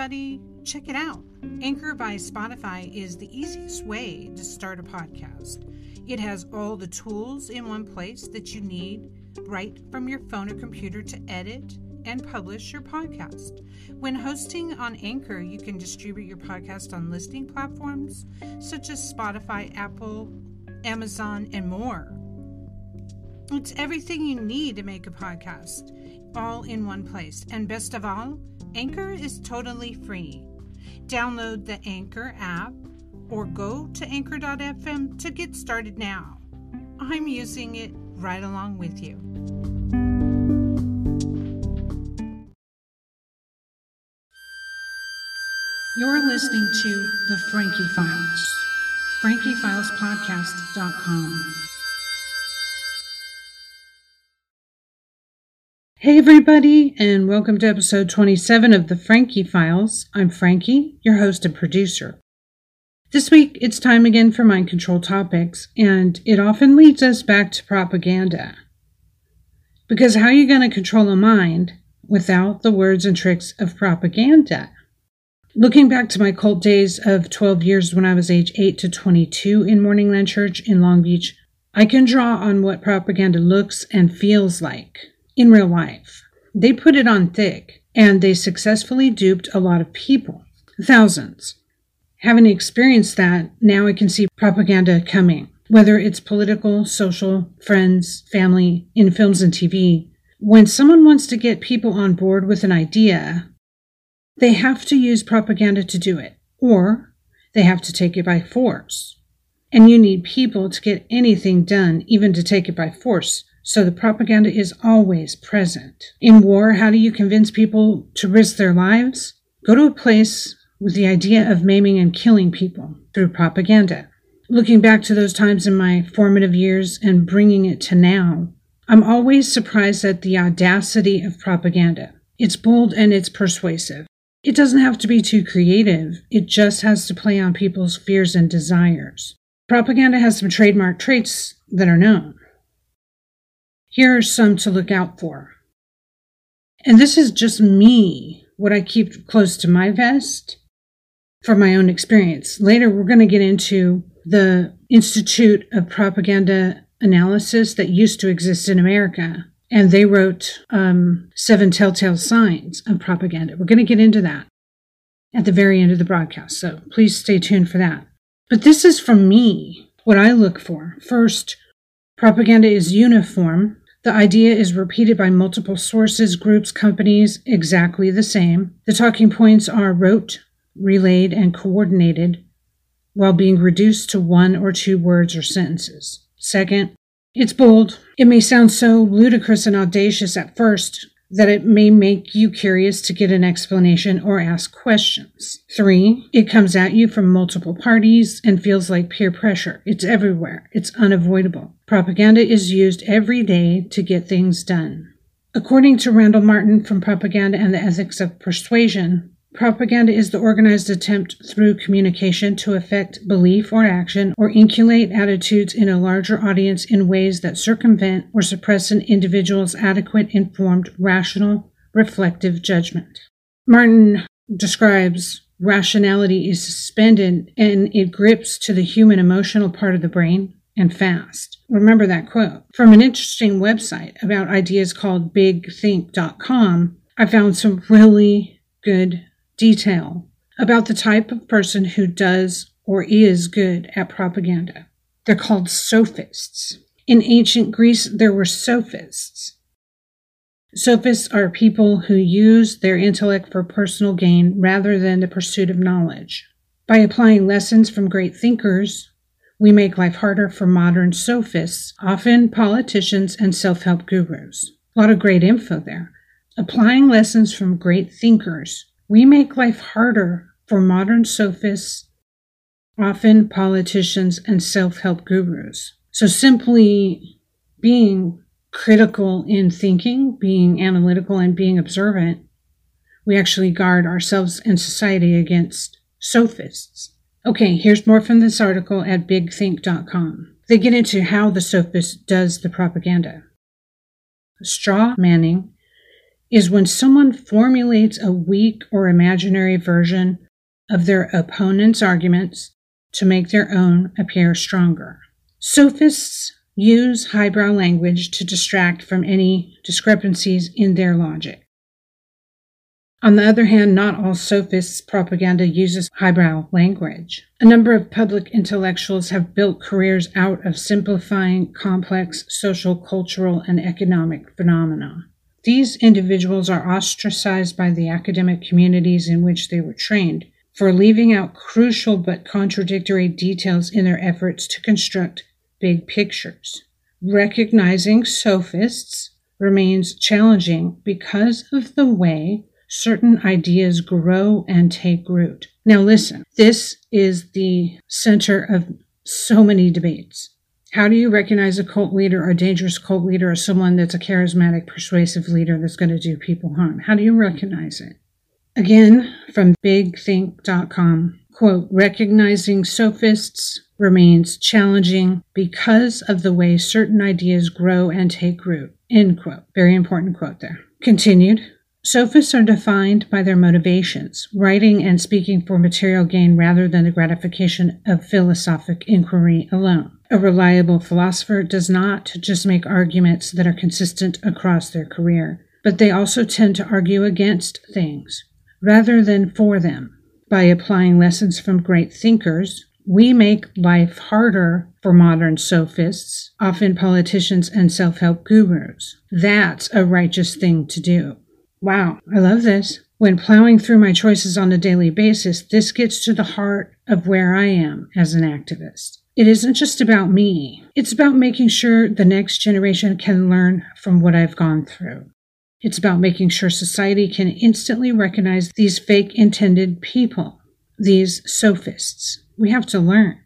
everybody, check it out. Anchor by Spotify is the easiest way to start a podcast. It has all the tools in one place that you need right from your phone or computer to edit and publish your podcast. When hosting on Anchor, you can distribute your podcast on listening platforms such as Spotify, Apple, Amazon, and more. It's everything you need to make a podcast, all in one place. And best of all, Anchor is totally free. Download the Anchor app or go to anchor.fm to get started now. I'm using it right along with you. You're listening to The Frankie Files, FrankieFilesPodcast.com. Hey, everybody, and welcome to episode 27 of The Frankie Files. I'm Frankie, your host and producer. This week, it's time again for mind control topics, and it often leads us back to propaganda. Because how are you going to control a mind without the words and tricks of propaganda? Looking back to my cult days of 12 years when I was age 8 to 22 in Morningland Church in Long Beach, I can draw on what propaganda looks and feels like in real life. They put it on thick, and they successfully duped a lot of people, thousands. Having experienced that, now I can see propaganda coming, whether it's political, social, friends, family, in films and TV. When someone wants to get people on board with an idea, they have to use propaganda to do it, or they have to take it by force. And you need people to get anything done, even to take it by force. So the propaganda is always present. In war, how do you convince people to risk their lives? Go to a place with the idea of maiming and killing people through propaganda. Looking back to those times in my formative years and bringing it to now, I'm always surprised at the audacity of propaganda. It's bold and it's persuasive. It doesn't have to be too creative, it just has to play on people's fears and desires. Propaganda has some trademark traits that are known. Here are some to look out for. And this is just me, what I keep close to my vest from my own experience. Later, we're going to get into the Institute of Propaganda Analysis that used to exist in America. And they wrote um, Seven Telltale Signs of Propaganda. We're going to get into that at the very end of the broadcast. So please stay tuned for that. But this is from me, what I look for. First, propaganda is uniform the idea is repeated by multiple sources, groups, companies, exactly the same. The talking points are rote, relayed, and coordinated while being reduced to one or two words or sentences. Second, it's bold. It may sound so ludicrous and audacious at first, that it may make you curious to get an explanation or ask questions. Three, it comes at you from multiple parties and feels like peer pressure. It's everywhere. It's unavoidable. Propaganda is used every day to get things done. According to Randall Marlin from Propaganda and the Ethics of Persuasion, Propaganda is the organized attempt through communication to affect belief or action or inculcate attitudes in a larger audience in ways that circumvent or suppress an individual's adequate, informed, rational, reflective judgment. Marlin describes rationality is suspended and it grips to the human emotional part of the brain and fast. Remember that quote. From an interesting website about ideas called bigthink.com, I found some really good detail about the type of person who does or is good at propaganda. They're called sophists. In ancient Greece, there were sophists. Sophists are people who use their intellect for personal gain rather than the pursuit of knowledge. By applying lessons from great thinkers, we make life harder for modern sophists, often politicians and self help gurus. A lot of great info there. Applying lessons from great thinkers we make life harder for modern sophists, often politicians and self help gurus. So simply being critical in thinking, being analytical, and being observant, we actually guard ourselves and society against sophists. Okay, here's more from this article at bigthink.com. They get into how the sophist does the propaganda. Straw manning is when someone formulates a weak or imaginary version of their opponent's arguments to make their own appear stronger. Sophists use highbrow language to distract from any discrepancies in their logic. On the other hand, not all sophists' propaganda uses highbrow language. A number of public intellectuals have built careers out of simplifying complex social, cultural, and economic phenomena. These individuals are ostracized by the academic communities in which they were trained for leaving out crucial but contradictory details in their efforts to construct big pictures. Recognizing sophists remains challenging because of the way certain ideas grow and take root. Now, listen, this is the center of so many debates. How do you recognize a cult leader or a dangerous cult leader or someone that's a charismatic, persuasive leader that's going to do people harm? How do you recognize it? Again, from bigthink.com, quote, recognizing sophists remains challenging because of the way certain ideas grow and take root, end quote. Very important quote there. Continued, Sophists are defined by their motivations, writing and speaking for material gain rather than the gratification of philosophic inquiry alone. A reliable philosopher does not just make arguments that are consistent across their career, but they also tend to argue against things rather than for them. By applying lessons from great thinkers, we make life harder for modern sophists, often politicians and self help gurus. That's a righteous thing to do. Wow, I love this. When plowing through my choices on a daily basis, this gets to the heart of where I am as an activist. It isn't just about me, it's about making sure the next generation can learn from what I've gone through. It's about making sure society can instantly recognize these fake intended people, these sophists. We have to learn.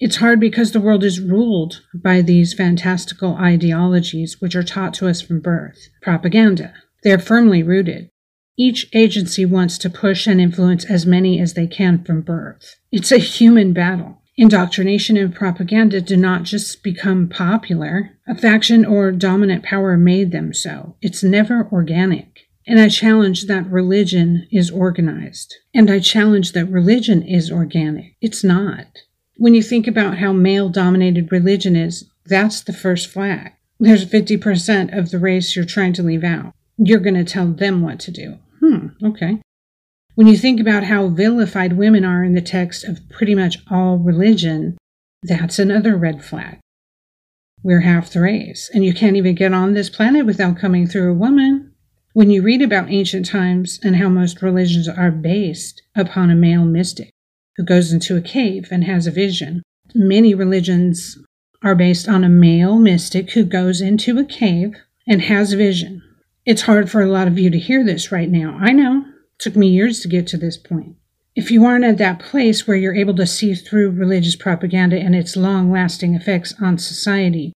It's hard because the world is ruled by these fantastical ideologies which are taught to us from birth propaganda, they're firmly rooted. Each agency wants to push and influence as many as they can from birth. It's a human battle. Indoctrination and propaganda do not just become popular. A faction or dominant power made them so. It's never organic. And I challenge that religion is organized. And I challenge that religion is organic. It's not. When you think about how male dominated religion is, that's the first flag. There's 50% of the race you're trying to leave out you're going to tell them what to do. Hmm, okay. When you think about how vilified women are in the text of pretty much all religion, that's another red flag. We're half the race, and you can't even get on this planet without coming through a woman. When you read about ancient times and how most religions are based upon a male mystic who goes into a cave and has a vision, many religions are based on a male mystic who goes into a cave and has a vision. It's hard for a lot of you to hear this right now. I know. Took me years to get to this point. If you aren't at that place where you're able to see through religious propaganda and its long lasting effects on society,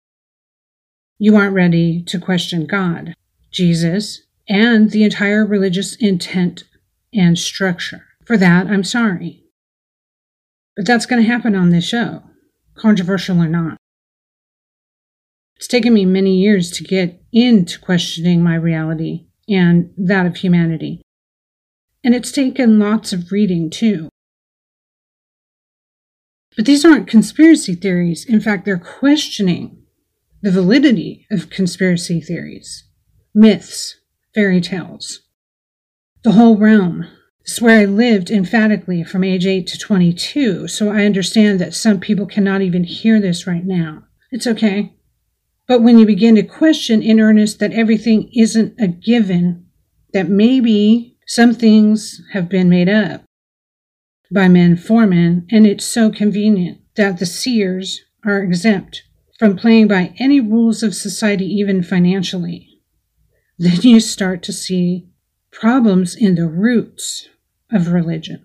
you aren't ready to question God, Jesus, and the entire religious intent and structure. For that, I'm sorry. But that's going to happen on this show, controversial or not. It's taken me many years to get into questioning my reality and that of humanity. And it's taken lots of reading too. But these aren't conspiracy theories. In fact, they're questioning the validity of conspiracy theories, myths, fairy tales, the whole realm. Is where I lived emphatically from age 8 to 22, so I understand that some people cannot even hear this right now. It's okay. But when you begin to question in earnest that everything isn't a given, that maybe some things have been made up by men for men, and it's so convenient that the seers are exempt from playing by any rules of society, even financially, then you start to see problems in the roots of religion.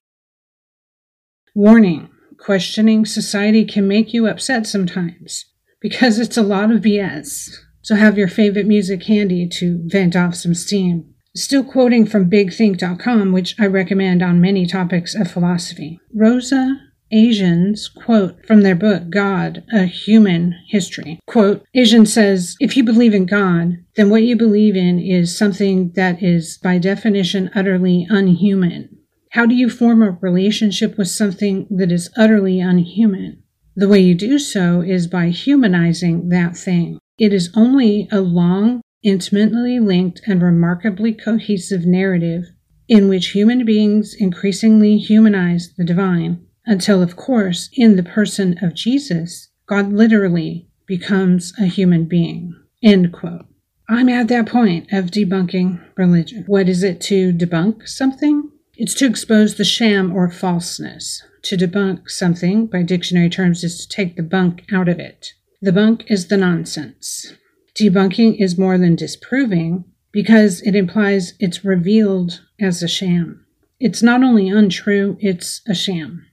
Warning questioning society can make you upset sometimes because it's a lot of BS. So have your favorite music handy to vent off some steam. Still quoting from bigthink.com, which I recommend on many topics of philosophy. Reza Aslan's quote from their book God, A Human History. Quote, Aslan says, if you believe in God, then what you believe in is something that is by definition utterly unhuman. How do you form a relationship with something that is utterly unhuman? The way you do so is by humanizing that thing. It is only a long, intimately linked, and remarkably cohesive narrative in which human beings increasingly humanize the divine until, of course, in the person of Jesus, God literally becomes a human being. End quote. I'm at that point of debunking religion. What is it to debunk something? It's to expose the sham or falseness. To debunk something, by dictionary terms, is to take the bunk out of it. The bunk is the nonsense. Debunking is more than disproving because it implies it's revealed as a sham. It's not only untrue, it's a sham.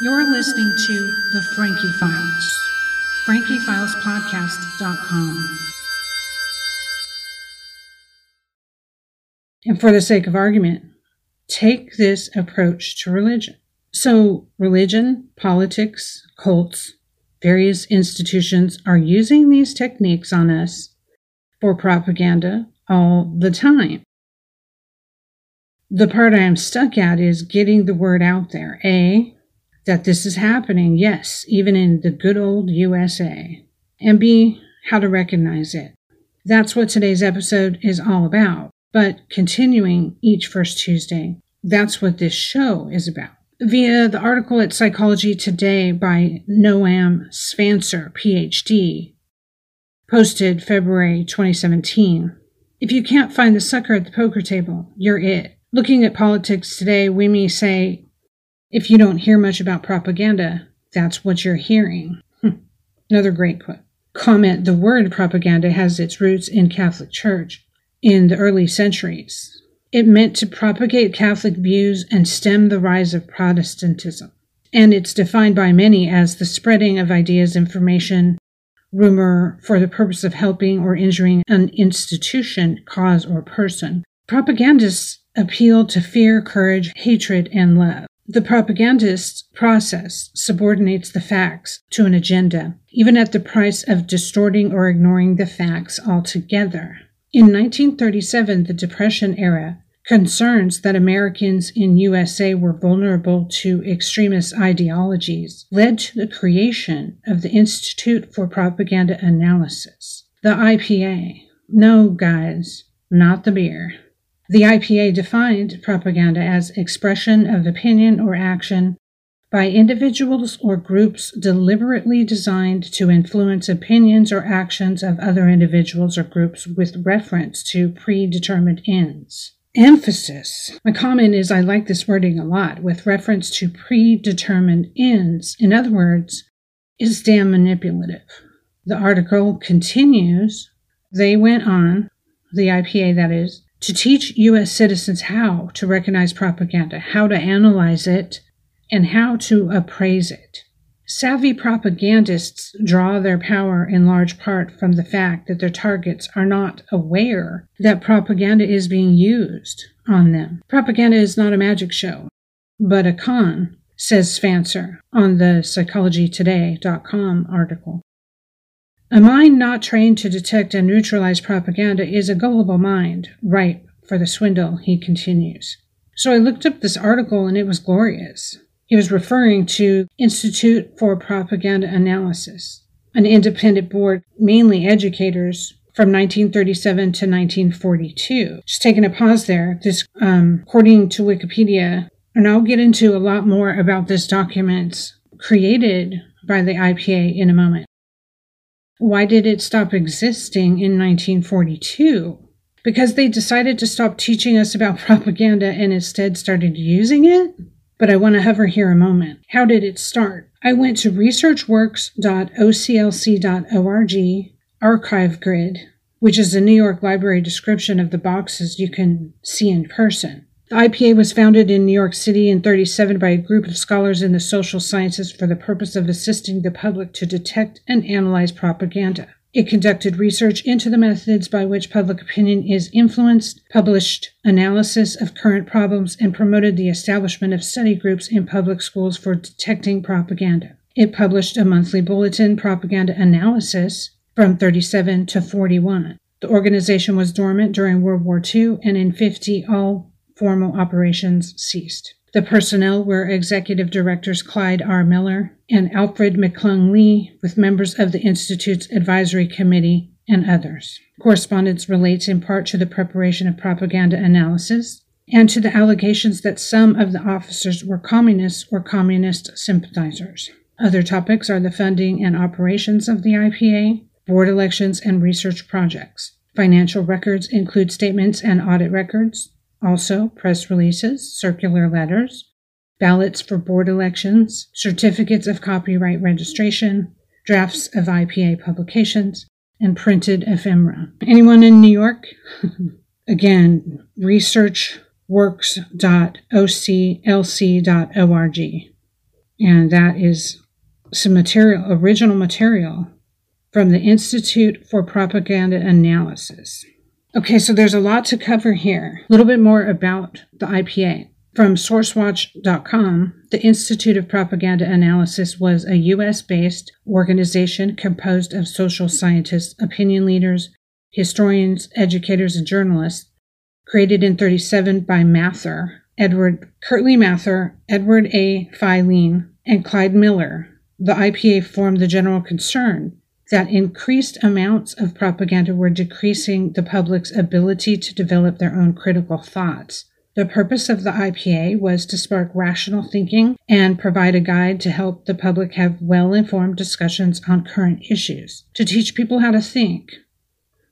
You're listening to The Frankie Files. FrankieFilesPodcast.com. And for the sake of argument, take this approach to religion. So, religion, politics, cults, various institutions are using these techniques on us for propaganda all the time. The part I am stuck at is getting the word out there. A, that this is happening, yes, even in the good old USA, and B, how to recognize it. That's what today's episode is all about. But continuing each first Tuesday, that's what this show is about. Via the article at Psychology Today by Noam Shpancer, PhD, posted February 2017. If you can't find the sucker at the poker table, you're it. Looking at politics today, we may say if you don't hear much about propaganda, that's what you're hearing. Hmm. Another great quote. Comment The word propaganda has its roots in Catholic Church in the early centuries. It meant to propagate Catholic views and stem the rise of Protestantism. And it's defined by many as the spreading of ideas, information, rumor for the purpose of helping or injuring an institution, cause, or person. Propagandists appeal to fear, courage, hatred, and love. The propagandist process subordinates the facts to an agenda, even at the price of distorting or ignoring the facts altogether. In 1937, the Depression era, concerns that Americans in USA were vulnerable to extremist ideologies led to the creation of the Institute for Propaganda Analysis, the IPA. No, guys, not the beer. The IPA defined propaganda as expression of opinion or action by individuals or groups deliberately designed to influence opinions or actions of other individuals or groups with reference to predetermined ends. Emphasis. My comment is I like this wording a lot with reference to predetermined ends. In other words, is damn manipulative. The article continues. They went on, the IPA that is, to teach U.S. citizens how to recognize propaganda, how to analyze it, and how to appraise it. Savvy propagandists draw their power in large part from the fact that their targets are not aware that propaganda is being used on them. Propaganda is not a magic show, but a con, says Shpancer on the PsychologyToday.com article. A mind not trained to detect and neutralize propaganda is a gullible mind, ripe for the swindle, he continues. So I looked up this article and it was glorious. He was referring to Institute for Propaganda Analysis, an independent board, mainly educators from 1937 to 1942. Just taking a pause there. This, um, according to Wikipedia, and I'll get into a lot more about this document created by the IPA in a moment. Why did it stop existing in 1942? Because they decided to stop teaching us about propaganda and instead started using it? But I want to hover here a moment. How did it start? I went to researchworks.oclc.org archive grid, which is a New York Library description of the boxes you can see in person. The IPA was founded in New York City in 37 by a group of scholars in the social sciences for the purpose of assisting the public to detect and analyze propaganda. It conducted research into the methods by which public opinion is influenced, published analysis of current problems, and promoted the establishment of study groups in public schools for detecting propaganda. It published a monthly bulletin, Propaganda Analysis, from 37 to 41. The organization was dormant during World War II, and in 50, all formal operations ceased. The personnel were Executive Directors Clyde R. Miller and Alfred McClung Lee, with members of the Institute's Advisory Committee and others. Correspondence relates in part to the preparation of propaganda analysis and to the allegations that some of the officers were communists or communist sympathizers. Other topics are the funding and operations of the IPA, board elections, and research projects. Financial records include statements and audit records, also, press releases, circular letters, ballots for board elections, certificates of copyright registration, drafts of IPA publications, and printed ephemera. Anyone in New York? Again, researchworks.oclc.org. And that is some material, original material from the Institute for Propaganda Analysis. Okay, so there's a lot to cover here. A little bit more about the IPA. From SourceWatch.com, the Institute of Propaganda Analysis was a U.S. based organization composed of social scientists, opinion leaders, historians, educators, and journalists, created in 37 by Mather, Edward Kirtley Mather, Edward A. Filene, and Clyde Miller. The IPA formed the general concern that increased amounts of propaganda were decreasing the public's ability to develop their own critical thoughts. The purpose of the IPA was to spark rational thinking and provide a guide to help the public have well informed discussions on current issues, to teach people how to think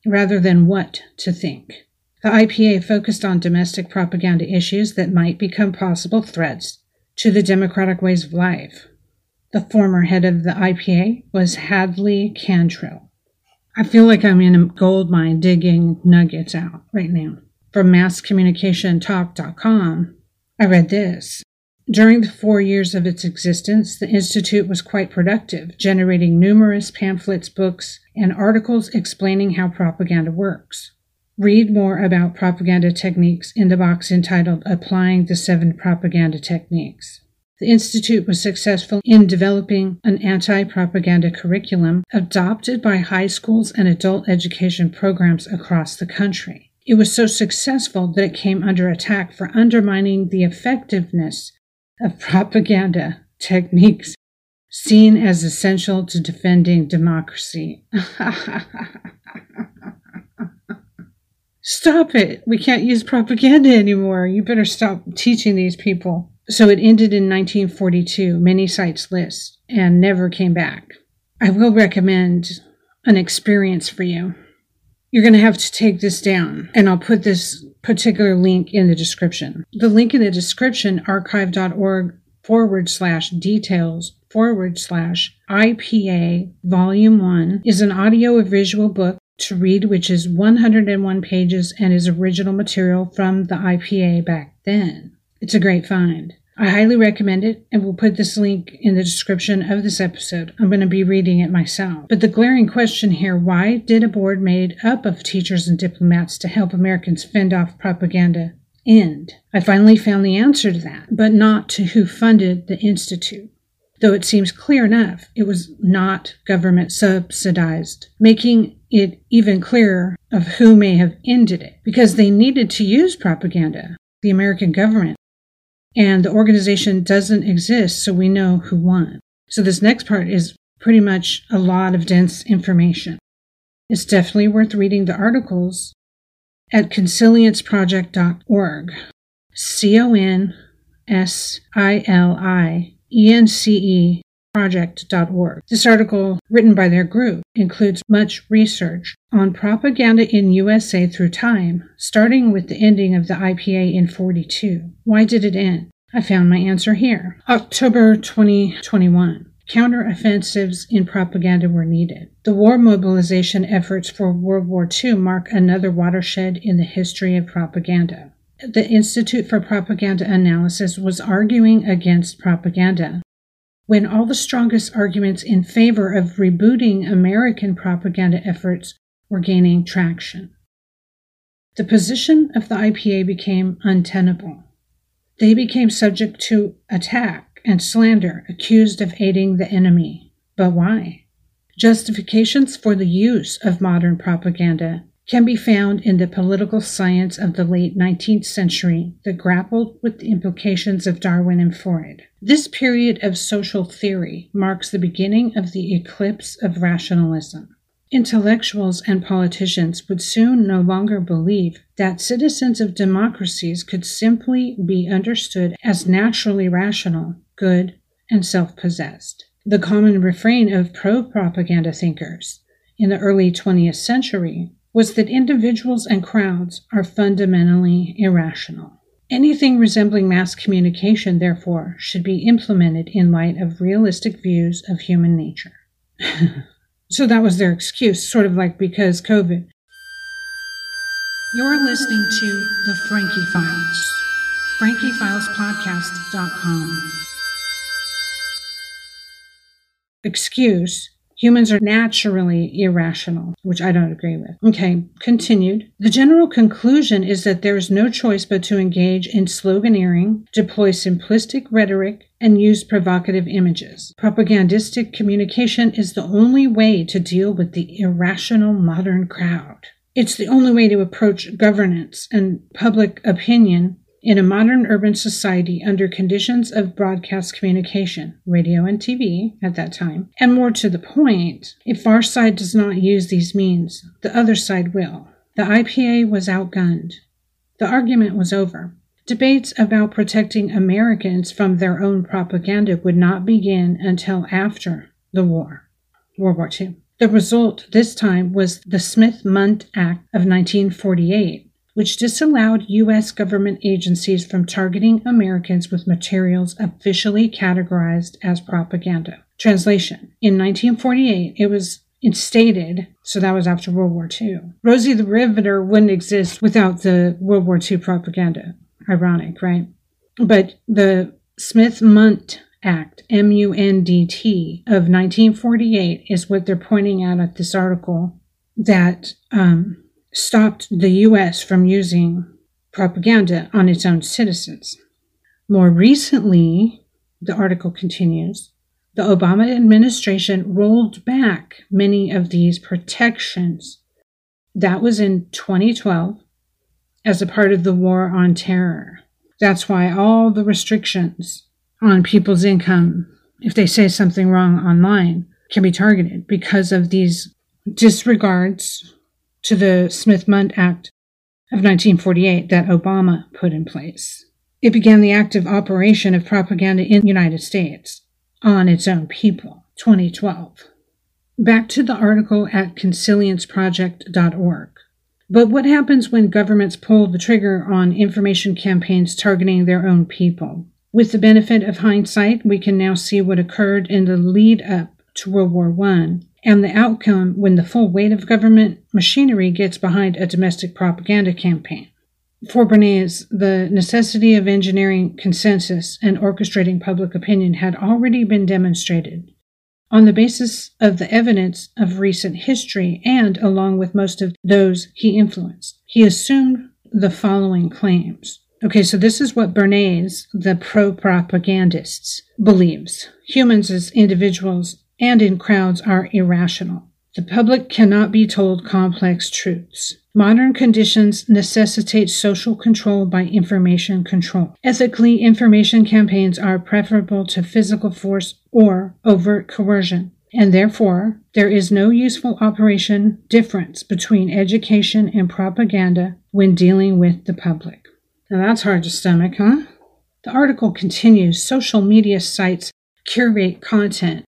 rather than what to think. The IPA focused on domestic propaganda issues that might become possible threats to the democratic ways of life. The former head of the IPA was Hadley Cantril. I feel like I'm in a gold mine digging nuggets out right now. From masscommunicationtalk.com, I read this. During the four years of its existence, the Institute was quite productive, generating numerous pamphlets, books, and articles explaining how propaganda works. Read more about propaganda techniques in the box entitled Applying the Seven Propaganda Techniques. The Institute was successful in developing an anti propaganda curriculum adopted by high schools and adult education programs across the country. It was so successful that it came under attack for undermining the effectiveness of propaganda techniques seen as essential to defending democracy. Stop it. We can't use propaganda anymore. You better stop teaching these people. So it ended in 1942, many sites list, and never came back. I will recommend an experience for you. You're going to have to take this down, and I'll put this particular link in the description. The link in the description, archive.org forward slash details forward slash IPA volume one, is an audio or visual book to read, which is 101 pages and is original material from the IPA back then. It's a great find. I highly recommend it and will put this link in the description of this episode. I'm going to be reading it myself. But the glaring question here why did a board made up of teachers and diplomats to help Americans fend off propaganda end? I finally found the answer to that, but not to who funded the Institute. Though it seems clear enough, it was not government subsidized, making it even clearer of who may have ended it, because they needed to use propaganda. The American government and the organization doesn't exist, so we know who won. So this next part is pretty much a lot of dense information. It's definitely worth reading the articles at consilienceproject.org. C O N S I L I E N C E project.org. This article, written by their group, includes much research on propaganda in USA through time, starting with the ending of the IPA in 42. Why did it end? I found my answer here. October 2021. Counteroffensives in propaganda were needed. The war mobilization efforts for World War II mark another watershed in the history of propaganda. The Institute for Propaganda Analysis was arguing against propaganda when all the strongest arguments in favor of rebooting American propaganda efforts were gaining traction. The position of the IPA became untenable. They became subject to attack and slander, accused of aiding the enemy. But why? Justifications for the use of modern propaganda can be found in the political science of the late 19th century that grappled with the implications of Darwin and Freud. This period of social theory marks the beginning of the eclipse of rationalism. Intellectuals and politicians would soon no longer believe that citizens of democracies could simply be understood as naturally rational, good, and self possessed. The common refrain of pro propaganda thinkers in the early 20th century was that individuals and crowds are fundamentally irrational. Anything resembling mass communication, therefore, should be implemented in light of realistic views of human nature. so that was their excuse, sort of like because COVID. You're listening to The Frankie Files. FrankieFilesPodcast.com. Excuse Humans are naturally irrational, which I don't agree with. Okay, continued. The general conclusion is that there is no choice but to engage in sloganeering, deploy simplistic rhetoric, and use provocative images. Propagandistic communication is the only way to deal with the irrational modern crowd. It's the only way to approach governance and public opinion in a modern urban society under conditions of broadcast communication, radio and TV at that time, and more to the point, if our side does not use these means, the other side will. The IPA was outgunned. The argument was over. Debates about protecting Americans from their own propaganda would not begin until after the war, World War II. The result this time was the Smith Mundt Act of 1948, which disallowed U.S. government agencies from targeting Americans with materials officially categorized as propaganda. Translation In 1948, it was instated, so that was after World War II. Rosie the Riveter wouldn't exist without the World War II propaganda. Ironic, right? But the Smith Mundt Act, M U N D T, of 1948 is what they're pointing out at this article that um, stopped the U.S. from using propaganda on its own citizens. More recently, the article continues, the Obama administration rolled back many of these protections. That was in 2012 as a part of the war on terror. That's why all the restrictions on people's income, if they say something wrong online, can be targeted because of these disregards to the Smith Mundt Act of 1948 that Obama put in place. It began the active operation of propaganda in the United States on its own people, 2012. Back to the article at consilienceproject.org. But what happens when governments pull the trigger on information campaigns targeting their own people? With the benefit of hindsight, we can now see what occurred in the lead up to World War I and the outcome when the full weight of government machinery gets behind a domestic propaganda campaign. For Bernays, the necessity of engineering consensus and orchestrating public opinion had already been demonstrated. On the basis of the evidence of recent history and along with most of those he influenced, he assumed the following claims. Okay, so this is what Bernays, the pro propagandists, believes. Humans as individuals and in crowds are irrational. The public cannot be told complex truths. Modern conditions necessitate social control by information control. Ethically, information campaigns are preferable to physical force or overt coercion, and therefore there is no useful operation difference between education and propaganda when dealing with the public. Now that's hard to stomach, huh? The article continues social media sites curate content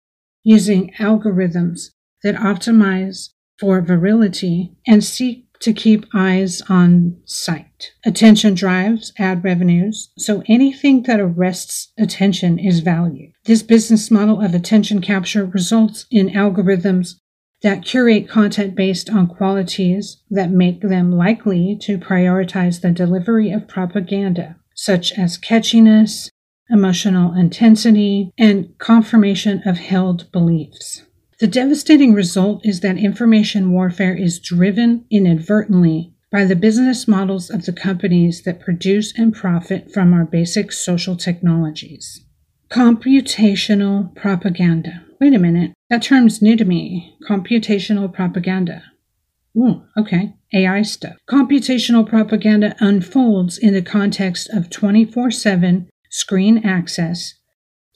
using algorithms that optimize for virality and seek to keep eyes on site. Attention drives ad revenues, so anything that arrests attention is valued. This business model of attention capture results in algorithms that curate content based on qualities that make them likely to prioritize the delivery of propaganda, such as catchiness, emotional intensity, and confirmation of held beliefs. The devastating result is that information warfare is driven inadvertently by the business models of the companies that produce and profit from our basic social technologies. Computational propaganda. Wait a minute, that term's new to me. Computational propaganda. Ooh, okay. AI stuff. Computational propaganda unfolds in the context of 24 7 screen access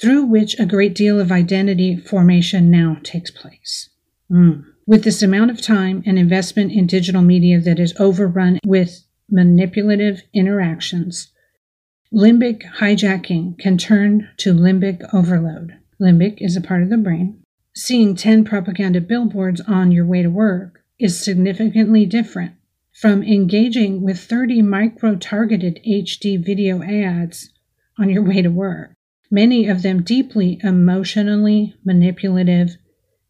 through which a great deal of identity formation now takes place. Mm. With this amount of time and investment in digital media that is overrun with manipulative interactions, limbic hijacking can turn to limbic overload. Limbic is a part of the brain. Seeing 10 propaganda billboards on your way to work is significantly different from engaging with 30 micro targeted HD video ads on your way to work, many of them deeply emotionally manipulative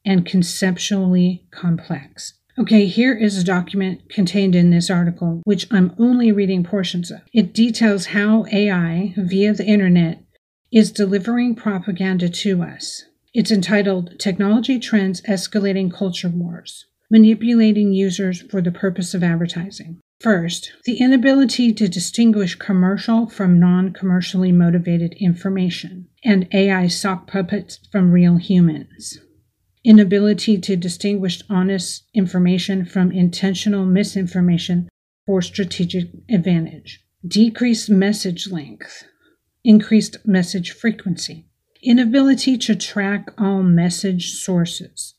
and conceptually complex. Okay, here is a document contained in this article, which I'm only reading portions of. It details how AI, via the internet, is delivering propaganda to us. It's entitled Technology Trends Escalating Culture Wars Manipulating Users for the Purpose of Advertising. First, the inability to distinguish commercial from non commercially motivated information, and AI sock puppets from real humans. Inability to distinguish honest information from intentional misinformation for strategic advantage, decreased message length, increased message frequency, inability to track all message sources,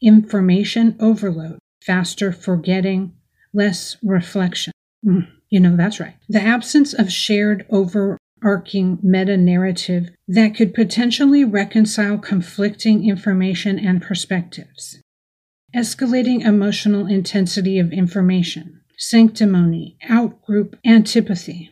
information overload, faster forgetting, less reflection. Mm, you know, that's right. The absence of shared overarching meta narrative that could potentially reconcile conflicting information and perspectives. Escalating emotional intensity of information, sanctimony, outgroup antipathy,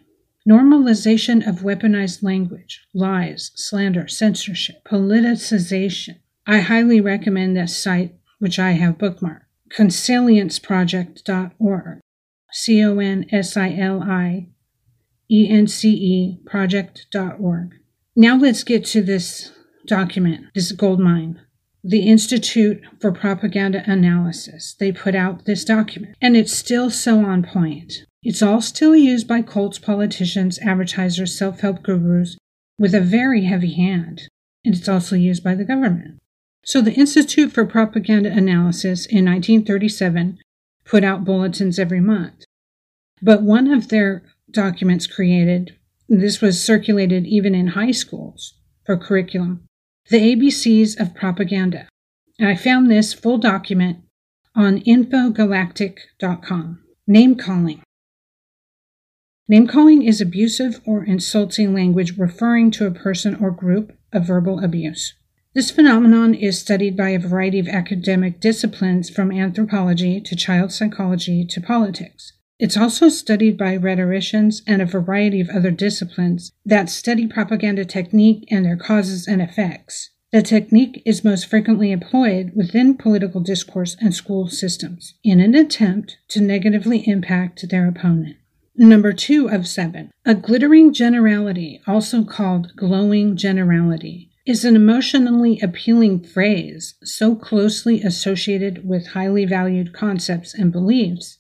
normalization of weaponized language, lies, slander, censorship, politicization. I highly recommend this site, which I have bookmarked, consilienceproject.org. C O N S I L I enceproject.org. Now let's get to this document, this gold mine. The Institute for Propaganda Analysis. They put out this document, and it's still so on point. It's all still used by cults, politicians, advertisers, self help gurus with a very heavy hand, and it's also used by the government. So, the Institute for Propaganda Analysis in 1937 put out bulletins every month. But one of their documents created. This was circulated even in high schools for curriculum. The ABCs of Propaganda. And I found this full document on infogalactic.com. Name calling. Name calling is abusive or insulting language referring to a person or group of verbal abuse. This phenomenon is studied by a variety of academic disciplines from anthropology to child psychology to politics. It's also studied by rhetoricians and a variety of other disciplines that study propaganda technique and their causes and effects. The technique is most frequently employed within political discourse and school systems in an attempt to negatively impact their opponent. Number two of seven, a glittering generality, also called glowing generality, is an emotionally appealing phrase so closely associated with highly valued concepts and beliefs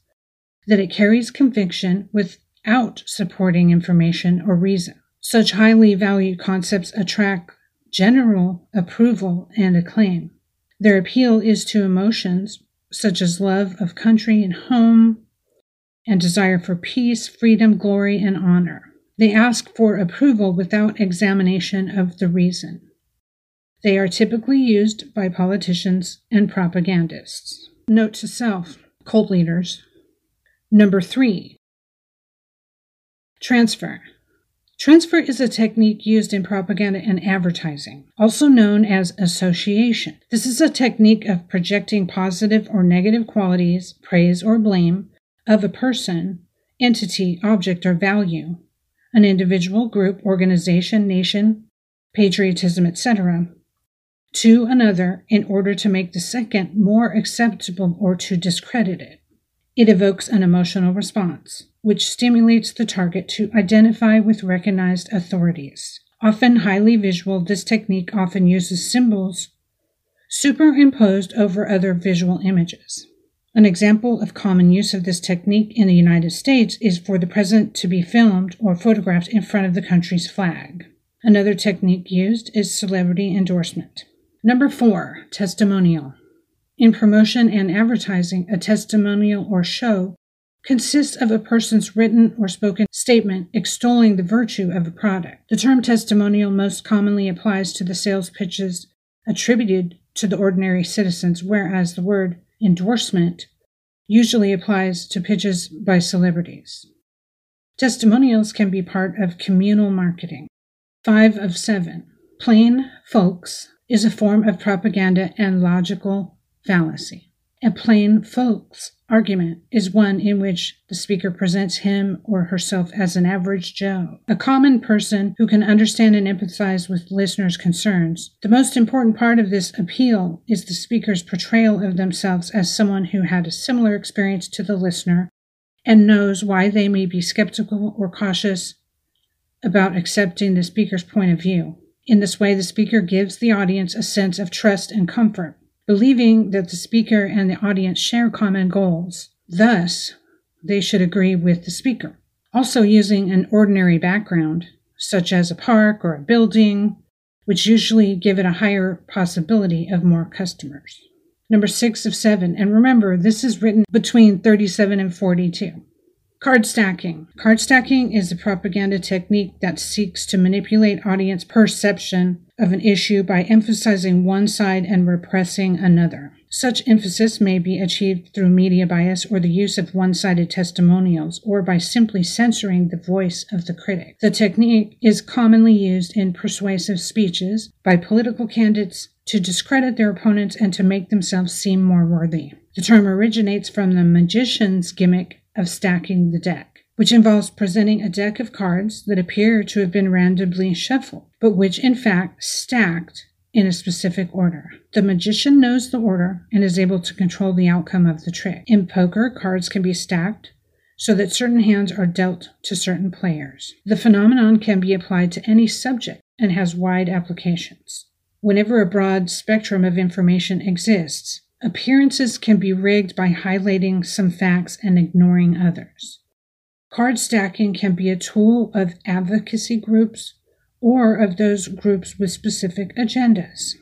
that it carries conviction without supporting information or reason. Such highly valued concepts attract general approval and acclaim. Their appeal is to emotions such as love of country and home, and desire for peace, freedom, glory, and honor. They ask for approval without examination of the reason. They are typically used by politicians and propagandists. Note to self cult leaders Number three, transfer. Transfer is a technique used in propaganda and advertising, also known as association. This is a technique of projecting positive or negative qualities, praise or blame, of a person, entity, object, or value, an individual, group, organization, nation, patriotism, etc., to another in order to make the second more acceptable or to discredit it. It evokes an emotional response, which stimulates the target to identify with recognized authorities. Often highly visual, this technique often uses symbols superimposed over other visual images. An example of common use of this technique in the United States is for the president to be filmed or photographed in front of the country's flag. Another technique used is celebrity endorsement. Number four, testimonial. In promotion and advertising, a testimonial or show consists of a person's written or spoken statement extolling the virtue of a product. The term testimonial most commonly applies to the sales pitches attributed to the ordinary citizens, whereas the word endorsement usually applies to pitches by celebrities. Testimonials can be part of communal marketing. Five of seven. Plain folks is a form of propaganda and logical fallacy. A plain folks argument is one in which the speaker presents him or herself as an average Joe, a common person who can understand and empathize with listeners' concerns. The most important part of this appeal is the speaker's portrayal of themselves as someone who had a similar experience to the listener and knows why they may be skeptical or cautious about accepting the speaker's point of view. In this way, the speaker gives the audience a sense of trust and comfort believing that the speaker and the audience share common goals. Thus, they should agree with the speaker. Also, using an ordinary background, such as a park or a building, which usually give it a higher possibility of more customers. Number six of seven, and remember, this is written between 37 and 42. Card stacking. Card stacking is a propaganda technique that seeks to manipulate audience perception of an issue by emphasizing one side and repressing another. Such emphasis may be achieved through media bias or the use of one sided testimonials, or by simply censoring the voice of the critic. The technique is commonly used in persuasive speeches by political candidates to discredit their opponents and to make themselves seem more worthy. The term originates from the magician's gimmick of stacking the deck, which involves presenting a deck of cards that appear to have been randomly shuffled, but which in fact stacked in a specific order. The magician knows the order and is able to control the outcome of the trick. In poker, cards can be stacked so that certain hands are dealt to certain players. The phenomenon can be applied to any subject and has wide applications. Whenever a broad spectrum of information exists, Appearances can be rigged by highlighting some facts and ignoring others. Card stacking can be a tool of advocacy groups or of those groups with specific agendas.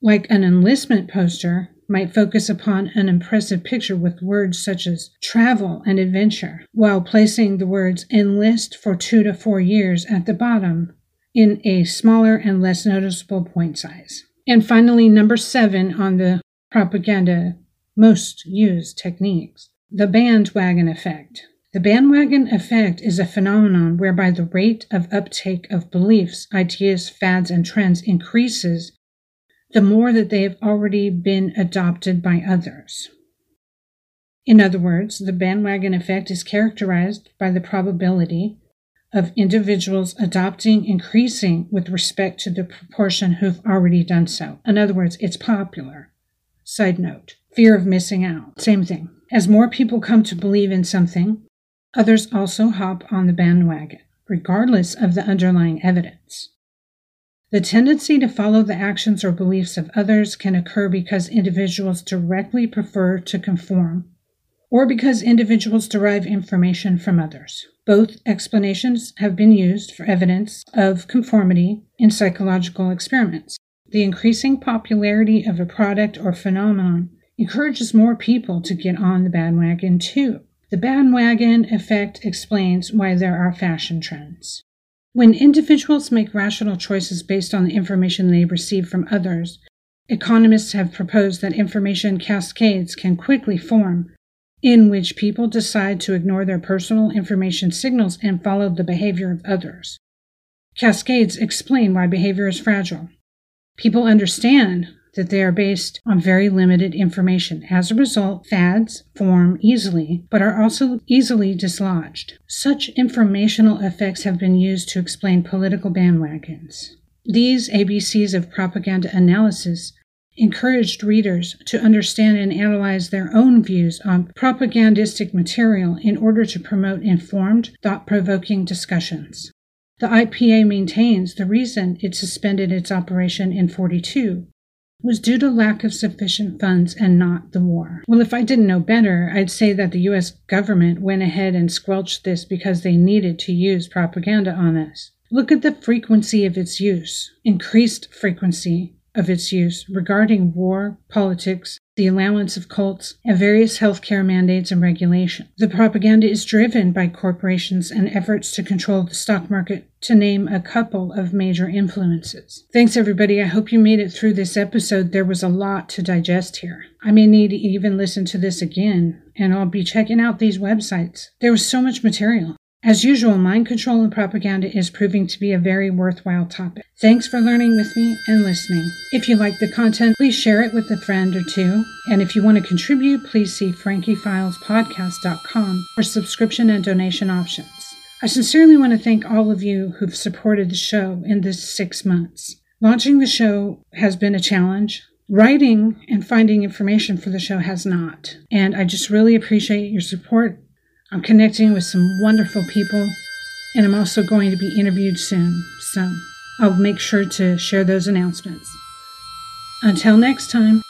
Like an enlistment poster might focus upon an impressive picture with words such as travel and adventure, while placing the words enlist for two to four years at the bottom in a smaller and less noticeable point size. And finally, number seven on the propaganda most used techniques. The bandwagon effect. The bandwagon effect is a phenomenon whereby the rate of uptake of beliefs, ideas, fads, and trends increases the more that they have already been adopted by others. In other words, the bandwagon effect is characterized by the probability of individuals adopting increasing with respect to the proportion who've already done so. In other words, it's popular. Side note fear of missing out. Same thing. As more people come to believe in something, others also hop on the bandwagon, regardless of the underlying evidence. The tendency to follow the actions or beliefs of others can occur because individuals directly prefer to conform, or because individuals derive information from others. Both explanations have been used for evidence of conformity in psychological experiments. The increasing popularity of a product or phenomenon encourages more people to get on the bandwagon too. The bandwagon effect explains why there are fashion trends. When individuals make rational choices based on the information they receive from others, economists have proposed that information cascades can quickly form in which people decide to ignore their personal information signals and follow the behavior of others. Cascades explain why behavior is fragile. People understand that they are based on very limited information. As a result, fads form easily, but are also easily dislodged. Such informational effects have been used to explain political bandwagons. These ABCs of propaganda analysis encouraged readers to understand and analyze their own views on propagandistic material in order to promote informed, thought provoking discussions. The IPA maintains the reason it suspended its operation in 42 was due to lack of sufficient funds and not the war. Well, if I didn't know better, I'd say that the US government went ahead and squelched this because they needed to use propaganda on us. Look at the frequency of its use, increased frequency of its use regarding war, politics, the allowance of cults, and various healthcare mandates and regulation. The propaganda is driven by corporations and efforts to control the stock market, to name a couple of major influences. Thanks, everybody. I hope you made it through this episode. There was a lot to digest here. I may need to even listen to this again, and I'll be checking out these websites. There was so much material. As usual, mind control and propaganda is proving to be a very worthwhile topic. Thanks for learning with me and listening. If you like the content, please share it with a friend or two. And if you want to contribute, please see frankiefilespodcast.com for subscription and donation options. I sincerely want to thank all of you who've supported the show in this six months. Launching the show has been a challenge. Writing and finding information for the show has not. And I just really appreciate your support I'm connecting with some wonderful people, and I'm also going to be interviewed soon. So I'll make sure to share those announcements. Until next time.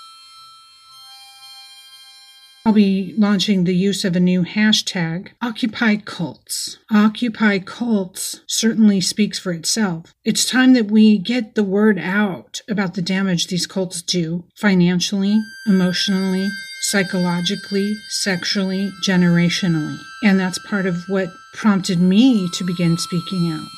I'll be launching the use of a new hashtag, Occupy Cults. Occupy Cults certainly speaks for itself. It's time that we get the word out about the damage these cults do financially, emotionally, psychologically, sexually, generationally. And that's part of what prompted me to begin speaking out.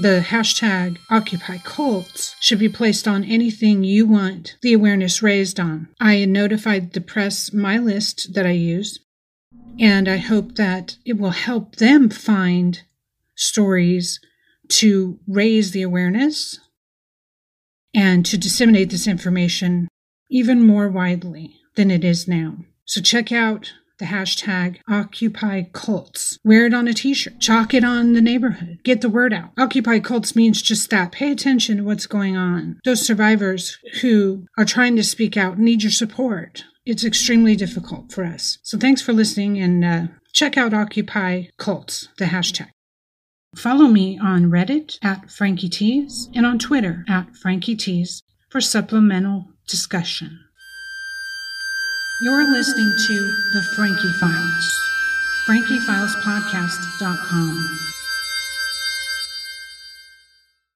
The hashtag Occupy Cults should be placed on anything you want the awareness raised on. I notified the press my list that I use, and I hope that it will help them find stories to raise the awareness and to disseminate this information even more widely than it is now. So check out the hashtag Occupy Cults. Wear it on a t shirt, chalk it on the neighborhood, get the word out. Occupy Cults means just that. Pay attention to what's going on. Those survivors who are trying to speak out need your support. It's extremely difficult for us. So thanks for listening and uh, check out Occupy Cults, the hashtag. Follow me on Reddit at Frankie Tease and on Twitter at Frankie Tease for supplemental discussion. You're listening to The Frankie Files. FrankieFilesPodcast.com.